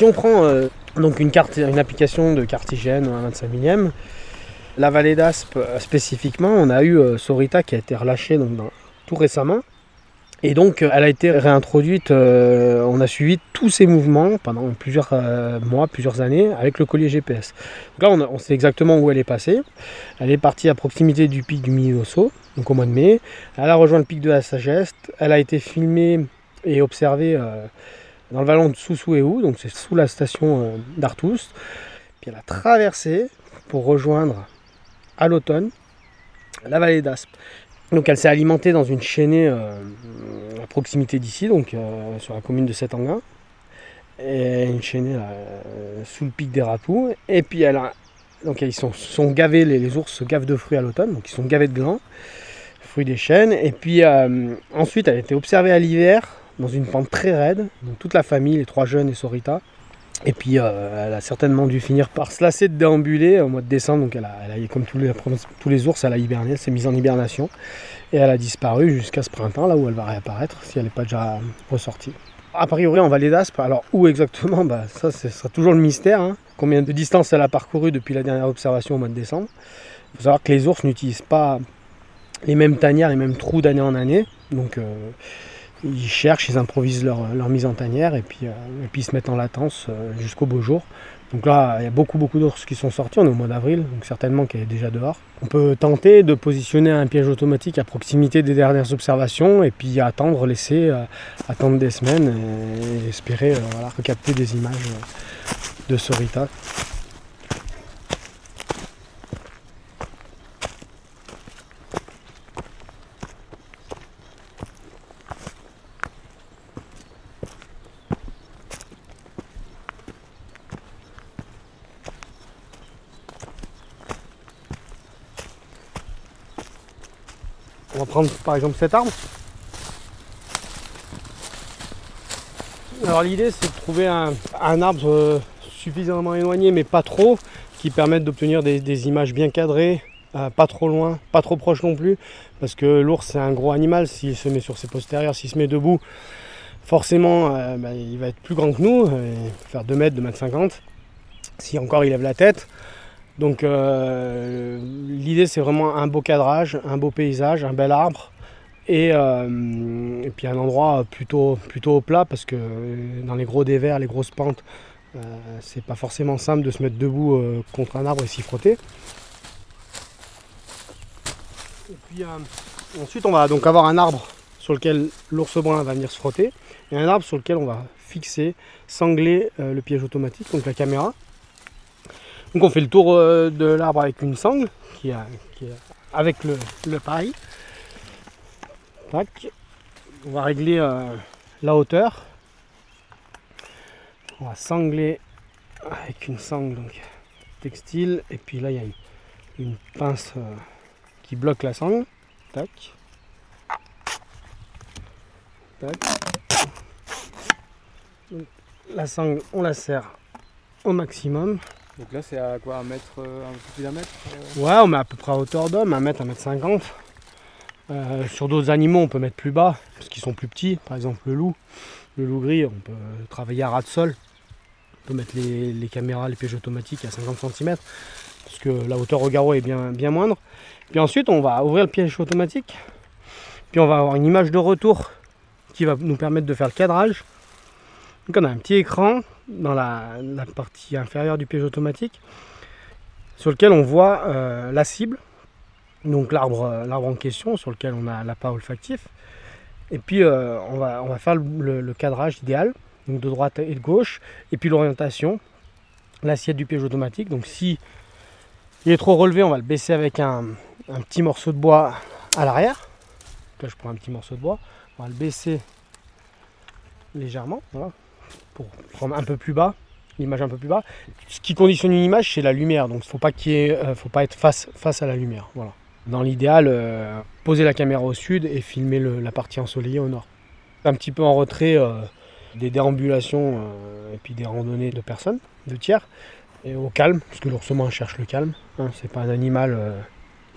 Si on prend euh, donc une, carte, une application de cartigène ou un 25 millième, la vallée d'Aspe euh, spécifiquement, on a eu euh, Sorita qui a été relâchée donc, tout récemment. Et donc, elle a été réintroduite. on a suivi tous ses mouvements pendant plusieurs mois, plusieurs années avec le collier GPS. Donc là, on, sait exactement où elle est passée. Elle est partie à proximité du pic du Mini-Osso, donc au mois de mai. Elle a rejoint le pic de la Sagesse. Elle a été filmée et observée dans le vallon de Soussouéou, donc c'est sous la station euh, d'Artous. Puis elle a traversé pour rejoindre à l'automne la vallée d'Aspe. Donc elle s'est alimentée dans une chaînée euh, à proximité d'ici, donc euh, sur la commune de Setanguin. Et une chaînée sous le pic des Rapous. Et puis elle a. Donc ils sont, gavés, les, ours se gavent de fruits à l'automne, donc ils sont gavés de glands, fruits des chênes. Et puis ensuite elle a été observée à l'hiver dans une pente très raide, donc toute la famille, les trois jeunes et Sorita. Et puis euh, elle a certainement dû finir par se lasser de déambuler au mois de décembre. Donc elle a, comme tous les, tous les ours, elle a hiberné, elle s'est mise en hibernation. Et elle a disparu jusqu'à ce printemps, là où elle va réapparaître, si elle n'est pas déjà ressortie. A priori en vallée d'Aspe, alors où exactement? Bah, Ça, ce sera toujours le mystère. hein. Combien de distance elle a parcouru depuis la dernière observation au mois de décembre? Il faut savoir que les ours n'utilisent pas les mêmes tanières, les mêmes trous d'année en année. Donc euh, ils cherchent, ils improvisent leur, mise en tanière et puis, euh, et puis ils se mettent en latence euh, jusqu'au beau jour. Donc là, il y a beaucoup, beaucoup d'ours qui sont sortis. On est au mois d'avril, donc certainement qu'elle est déjà dehors. On peut tenter de positionner un piège automatique à proximité des dernières observations et puis attendre, laisser euh, attendre des semaines et espérer voilà, recapter des images de Sorita. On va prendre par exemple cet arbre. Alors l'idée c'est de trouver un, arbre euh, suffisamment éloigné mais pas trop, qui permette d'obtenir des, images bien cadrées, euh, pas trop loin, pas trop proche non plus, parce que l'ours c'est un gros animal, s'il se met sur ses postérieurs, s'il se met debout, forcément euh, bah, il va être plus grand que nous, il va faire 2 mètres, 2 mètres 50, si encore il lève la tête. Donc euh, l'idée c'est vraiment un beau cadrage, un beau paysage, un bel arbre et, euh, puis un endroit plutôt, plutôt plat parce que euh, dans les gros dévers, les grosses pentes, c'est pas forcément simple de se mettre debout contre un arbre et s'y frotter. Ensuite on va donc avoir un arbre sur lequel l'ours brun va venir se frotter et un arbre sur lequel on va fixer, sangler le piège automatique, donc la caméra. Donc on fait le tour euh, de l'arbre avec une sangle qui, avec le, le pareil. Tac. On va régler euh, la hauteur. On va sangler avec une sangle textile. Et puis là il y a une, pince euh, qui bloque la sangle. Tac. Tac. La sangle on la serre au maximum. Donc là, c'est à quoi Un mètre, euh, un plus d'un mètre euh Ouais, on met à peu près à hauteur d'homme, 1 mètre, 1 mètre 50. Euh, sur d'autres animaux, on peut mettre plus bas, parce qu'ils sont plus petits. Par exemple, le loup. Le loup gris, on peut travailler à ras de sol. On peut mettre les, les caméras, les pièges automatiques à 50 cm, parce que la hauteur au garrot est bien, bien moindre. Puis ensuite, on va ouvrir le piège automatique. Puis on va avoir une image de retour qui va nous permettre de faire le cadrage. Donc on a un petit écran dans la, partie inférieure du piège automatique sur lequel on voit euh, la cible, donc l'arbre en question sur lequel on a l'appât olfactif. Et puis euh, on, va, faire le, cadrage idéal, de droite et de gauche, et puis l'orientation, l'assiette du piège automatique. Donc si il est trop relevé, on va le baisser avec un, un petit morceau de bois à l'arrière. Là je prends un petit morceau de bois, on va le baisser légèrement, voilà, pour prendre un peu plus bas, l'image un peu plus bas ce qui conditionne une image, c'est la lumière. Donc, faut pas qu'il euh, faut pas être face, face à la lumière. Voilà. Dans l'idéal, euh, poser la caméra au sud et filmer la partie ensoleillée au nord. Un petit peu en retrait euh, des déambulations et puis des randonnées de personnes, de tiers, et au calme, parce que l'ours brun cherche le calme. Hein, c'est pas un animal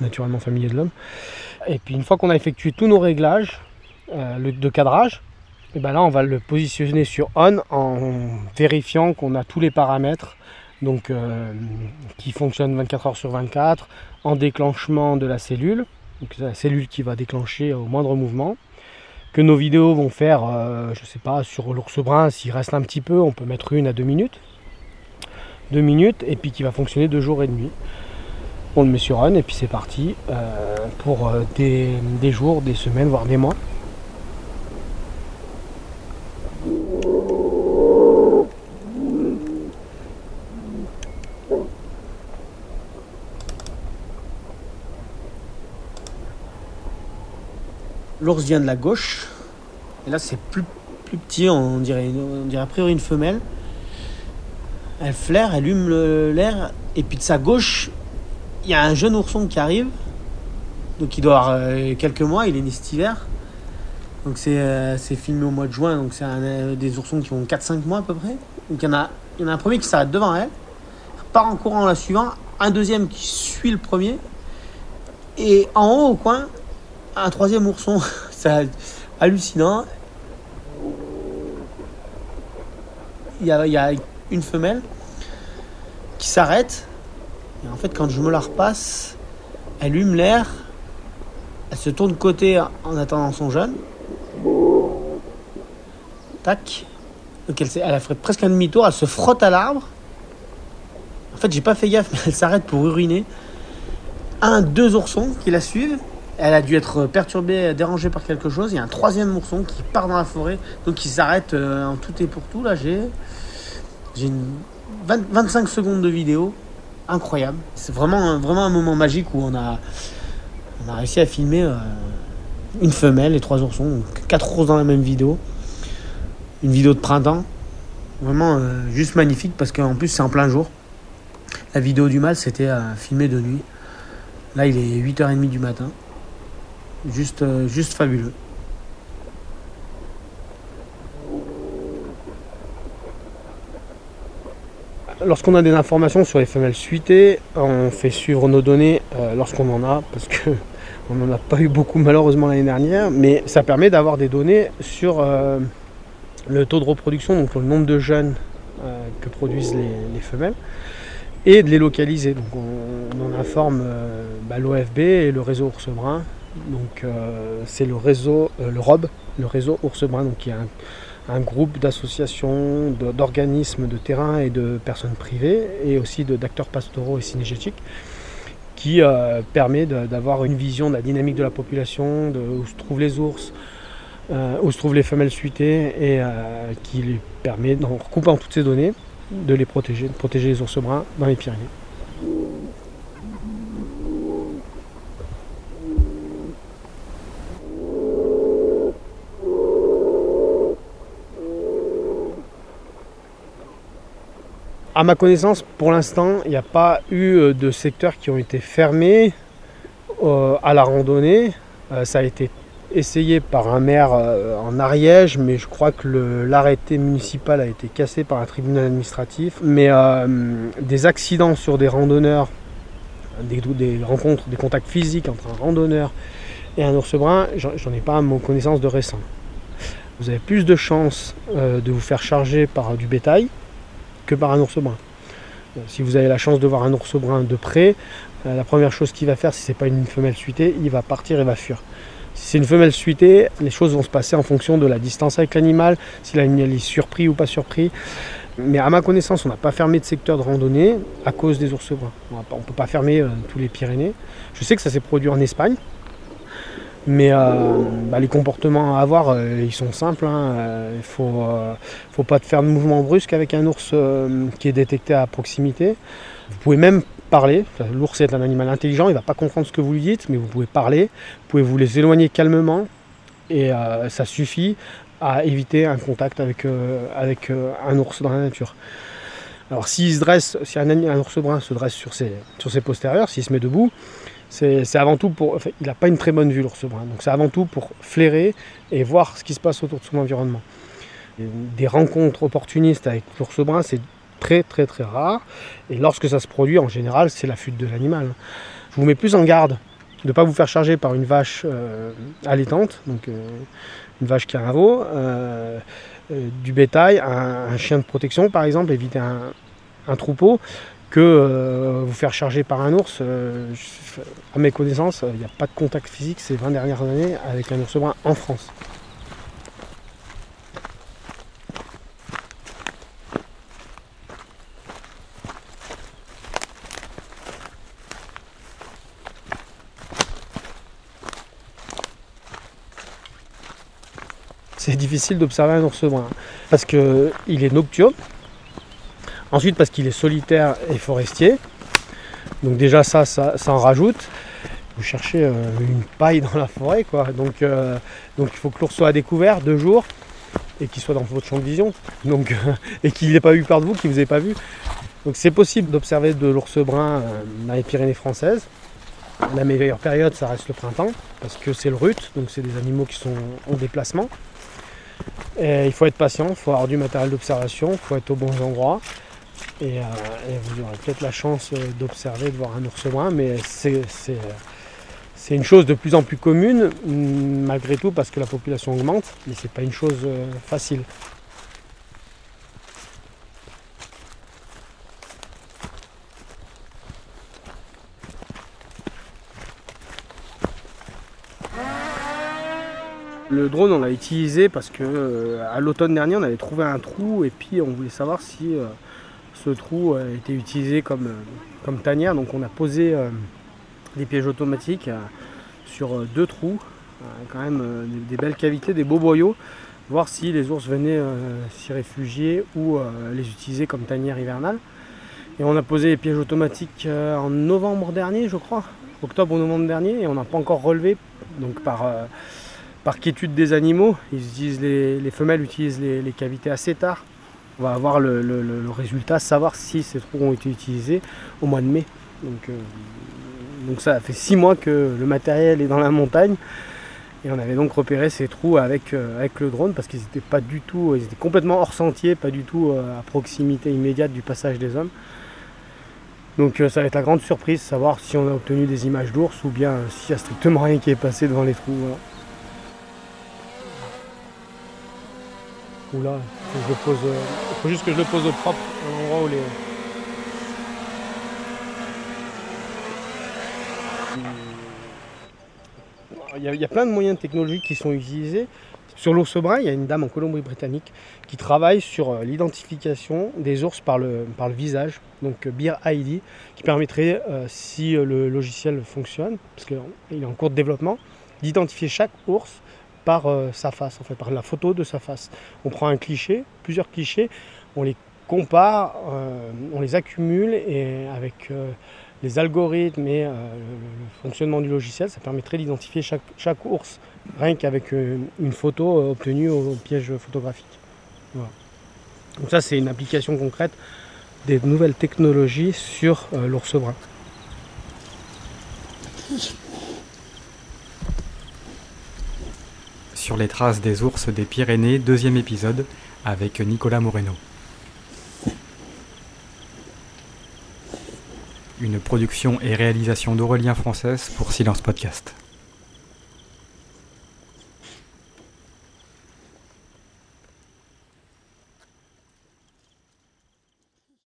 naturellement familier de l'homme. Et puis une fois qu'on a effectué tous nos réglages le- de cadrage, Et ben là, on va le positionner sur on en vérifiant qu'on a tous les paramètres donc, euh, qui fonctionnent 24 heures sur 24 en déclenchement de la cellule. Donc, c'est la cellule qui va déclencher au moindre mouvement. Que nos vidéos vont faire, euh, je sais pas, sur l'ours brun, s'il reste un petit peu, on peut mettre une à deux minutes. Deux minutes, et puis qui va fonctionner deux jours et demi. On le met sur on, et puis c'est parti euh, pour des jours, des semaines, voire des mois. L'ours vient de la gauche. Et là, c'est plus, petit, on dirait, on dirait a priori une femelle. Elle flaire, elle hume l'air. Et puis de sa gauche, il y a un jeune ourson qui arrive. Donc il doit avoir euh, quelques mois, il est né cet hiver. Donc euh, c'est filmé au mois de juin, donc c'est euh, des oursons qui ont 4-5 mois à peu près. Donc il y, en a, y en a un premier qui s'arrête devant elle, part en courant la suivant, un deuxième qui suit le premier. Et en haut au coin, un troisième ourson. C'est hallucinant. Il y, a, une femelle qui s'arrête. Et en fait, quand je me la repasse, elle hume l'air. Elle se tourne côté en attendant son jeune. Tac. Donc elle, elle a fait presque un demi-tour. Elle se frotte à l'arbre. En fait, j'ai pas fait gaffe, mais elle s'arrête pour uriner. Un, deux oursons qui la suivent. Elle a dû être perturbée, dérangée par quelque chose. Il y a un troisième mousson qui part dans la forêt, donc il s'arrête euh, en tout et pour tout. Là, j'ai, j'ai 25 secondes de vidéo, incroyable. C'est vraiment, un moment magique où on a, on réussi à filmer euh, une femelle et trois oursons, donc quatre ours dans la même vidéo. Une vidéo de printemps, vraiment euh, juste magnifique parce qu'en plus c'est en plein jour. La vidéo du mâle c'était filmé de nuit. Là il est 8h30 du matin. Juste, euh, juste fabuleux. Lorsqu'on a des informations sur les femelles suitées, on fait suivre nos données euh, lorsqu'on en a, parce que on n'en a pas eu beaucoup malheureusement l'année dernière, mais ça permet d'avoir des données sur euh, le taux de reproduction, donc le nombre de jeunes que produisent les, femelles, et de les localiser. Donc on, en informe bah, l'OFB et le réseau Ours Brun donc euh, c'est le réseau, euh, le ROB, le réseau Ours Brun, donc qui est un, groupe d'associations, d'organismes de terrain et de personnes privées, et aussi d'acteurs pastoraux et cinégétiques, qui euh, permet d'avoir une vision de la dynamique de la population, de où se trouvent les ours, où se trouvent les femelles suitées, et qui lui permet, en recoupant toutes ces données, de les protéger, de protéger les ours bruns dans les Pyrénées. À ma connaissance, pour l'instant, il n'y a pas eu euh, de secteurs qui ont été fermés euh, à la randonnée. Euh, ça a été essayé par un maire en Ariège, mais je crois que l'arrêté municipal a été cassé par un tribunal administratif. Mais des accidents sur des randonneurs, des, rencontres, des contacts physiques entre un randonneur et un ours brun, j'en ai pas à mon connaissance de récent. Vous avez plus de chances de vous faire charger par du bétail par un ours brun. Euh, si vous avez la chance de voir un ours brun de près, euh, la première chose qu'il va faire, si c'est pas une femelle suitée, il va partir et va fuir. Si c'est une femelle suitée, les choses vont se passer en fonction de la distance avec l'animal, si l'animal est surpris ou pas surpris. Mais à ma connaissance, on n'a pas fermé de secteur de randonnée à cause des ours bruns. On ne peut pas fermer euh, tous les Pyrénées. Je sais que ça s'est produit en Espagne. Mais euh, bah, les comportements à avoir, euh, ils sont simples. Hein. Euh, il ne faut, faut pas faire de mouvement brusque avec un ours qui est détecté à proximité. Vous pouvez même parler. L'ours est un animal intelligent, il ne va pas comprendre ce que vous lui dites, mais vous pouvez parler. Vous pouvez vous les éloigner calmement. Et ça suffit à éviter un contact avec, avec un ours dans la nature. Alors s'il se dresse, si un, un, ours brun se dresse sur ses, sur ses postérieurs, s'il se met debout, c'est avant tout pour. il n'a pas une très bonne vue, l'ours brun. Donc c'est avant tout pour flairer et voir ce qui se passe autour de son environnement. Des rencontres opportunistes avec l'ours brun, c'est très très très rare. Et lorsque ça se produit, en général, c'est la fuite de l'animal. Je vous mets plus en garde de ne pas vous faire charger par une vache euh, allaitante, donc euh, une vache qui a un veau, euh, du bétail, un, chien de protection par exemple, éviter un troupeau, que euh, vous faire charger par un ours. euh, à mes connaissances, il n'y a pas de contact physique ces 20 dernières années avec un ours brun en France. C'est difficile d'observer un ours brun parce qu'il est nocturne. Ensuite parce qu'il est solitaire et forestier. Donc déjà ça, ça, en rajoute. Vous cherchez euh, une paille dans la forêt quoi. Donc, euh, donc il faut que l'ours soit à découvert deux jours et qu'il soit dans votre champ de vision. Donc, euh, et qu'il n'ait pas eu peur de vous, qu'il ne vous ait pas vu. Donc c'est possible d'observer de l'ours brun dans les Pyrénées françaises. La meilleure période ça reste le printemps parce que c'est le rut, donc c'est des animaux qui sont en déplacement. Et il faut être patient, il faut avoir du matériel d'observation, il faut être aux bons endroits. Et, euh, et vous aurez peut-être la chance euh, d'observer, de voir un ours brun, mais c'est, une chose de plus en plus commune, mm, malgré tout, parce que la population augmente, mais c'est pas une chose euh, facile. Le drone, on l'a utilisé parce que à l'automne dernier, on avait trouvé un trou et puis on voulait savoir si ce trou euh, était utilisé comme, euh, comme tanière. Donc on a posé euh, des pièges automatiques sur deux trous, quand même des, belles cavités, des beaux boyaux, voir si les ours venaient s'y réfugier ou les utiliser comme tanière hivernale. Et on a posé les pièges automatiques en novembre dernier, je crois, octobre ou novembre dernier, et on n'a pas encore relevé, donc par, par quiétude des animaux. Ils utilisent les, les femelles utilisent les cavités assez tard. On va avoir le, résultat, savoir si ces trous ont été utilisés au mois de mai. Donc, euh, donc ça fait six mois que le matériel est dans la montagne. Et on avait donc repéré ces trous avec, euh, avec le drone parce qu'ils n'étaient pas du tout, ils étaient complètement hors sentier, pas du tout euh, à proximité immédiate du passage des hommes. Donc ça va être la grande surprise, savoir si on a obtenu des images d'ours ou bien s'il n'y a strictement rien qui est passé devant les trous. voilà. Oula, je pose, faut juste que je le pose au propre, à l'endroit où. Il y, a, il y a plein de moyens technologiques qui sont utilisés. Sur l'ours brun, il y a une dame en Colombie-Britannique qui travaille sur euh, l'identification des ours par le, par le visage, donc euh, Beer ID, qui permettrait, euh, si le logiciel fonctionne, parce qu'il est en cours de développement, d'identifier chaque ours euh, sa face, en fait, par la photo de sa face. On prend un cliché, plusieurs clichés, on les compare, euh, on les accumule et avec euh, les algorithmes et le, fonctionnement du logiciel, ça permettrait d'identifier chaque, ours, rien qu'avec une photo obtenue au piège photographique. Donc ça, c'est une application concrète des nouvelles technologies sur l'ours brun. Sur les traces des ours des Pyrénées, deuxième épisode, avec Nicolas Moreno. Une production et réalisation d'Aurélien Française pour Silence Podcast.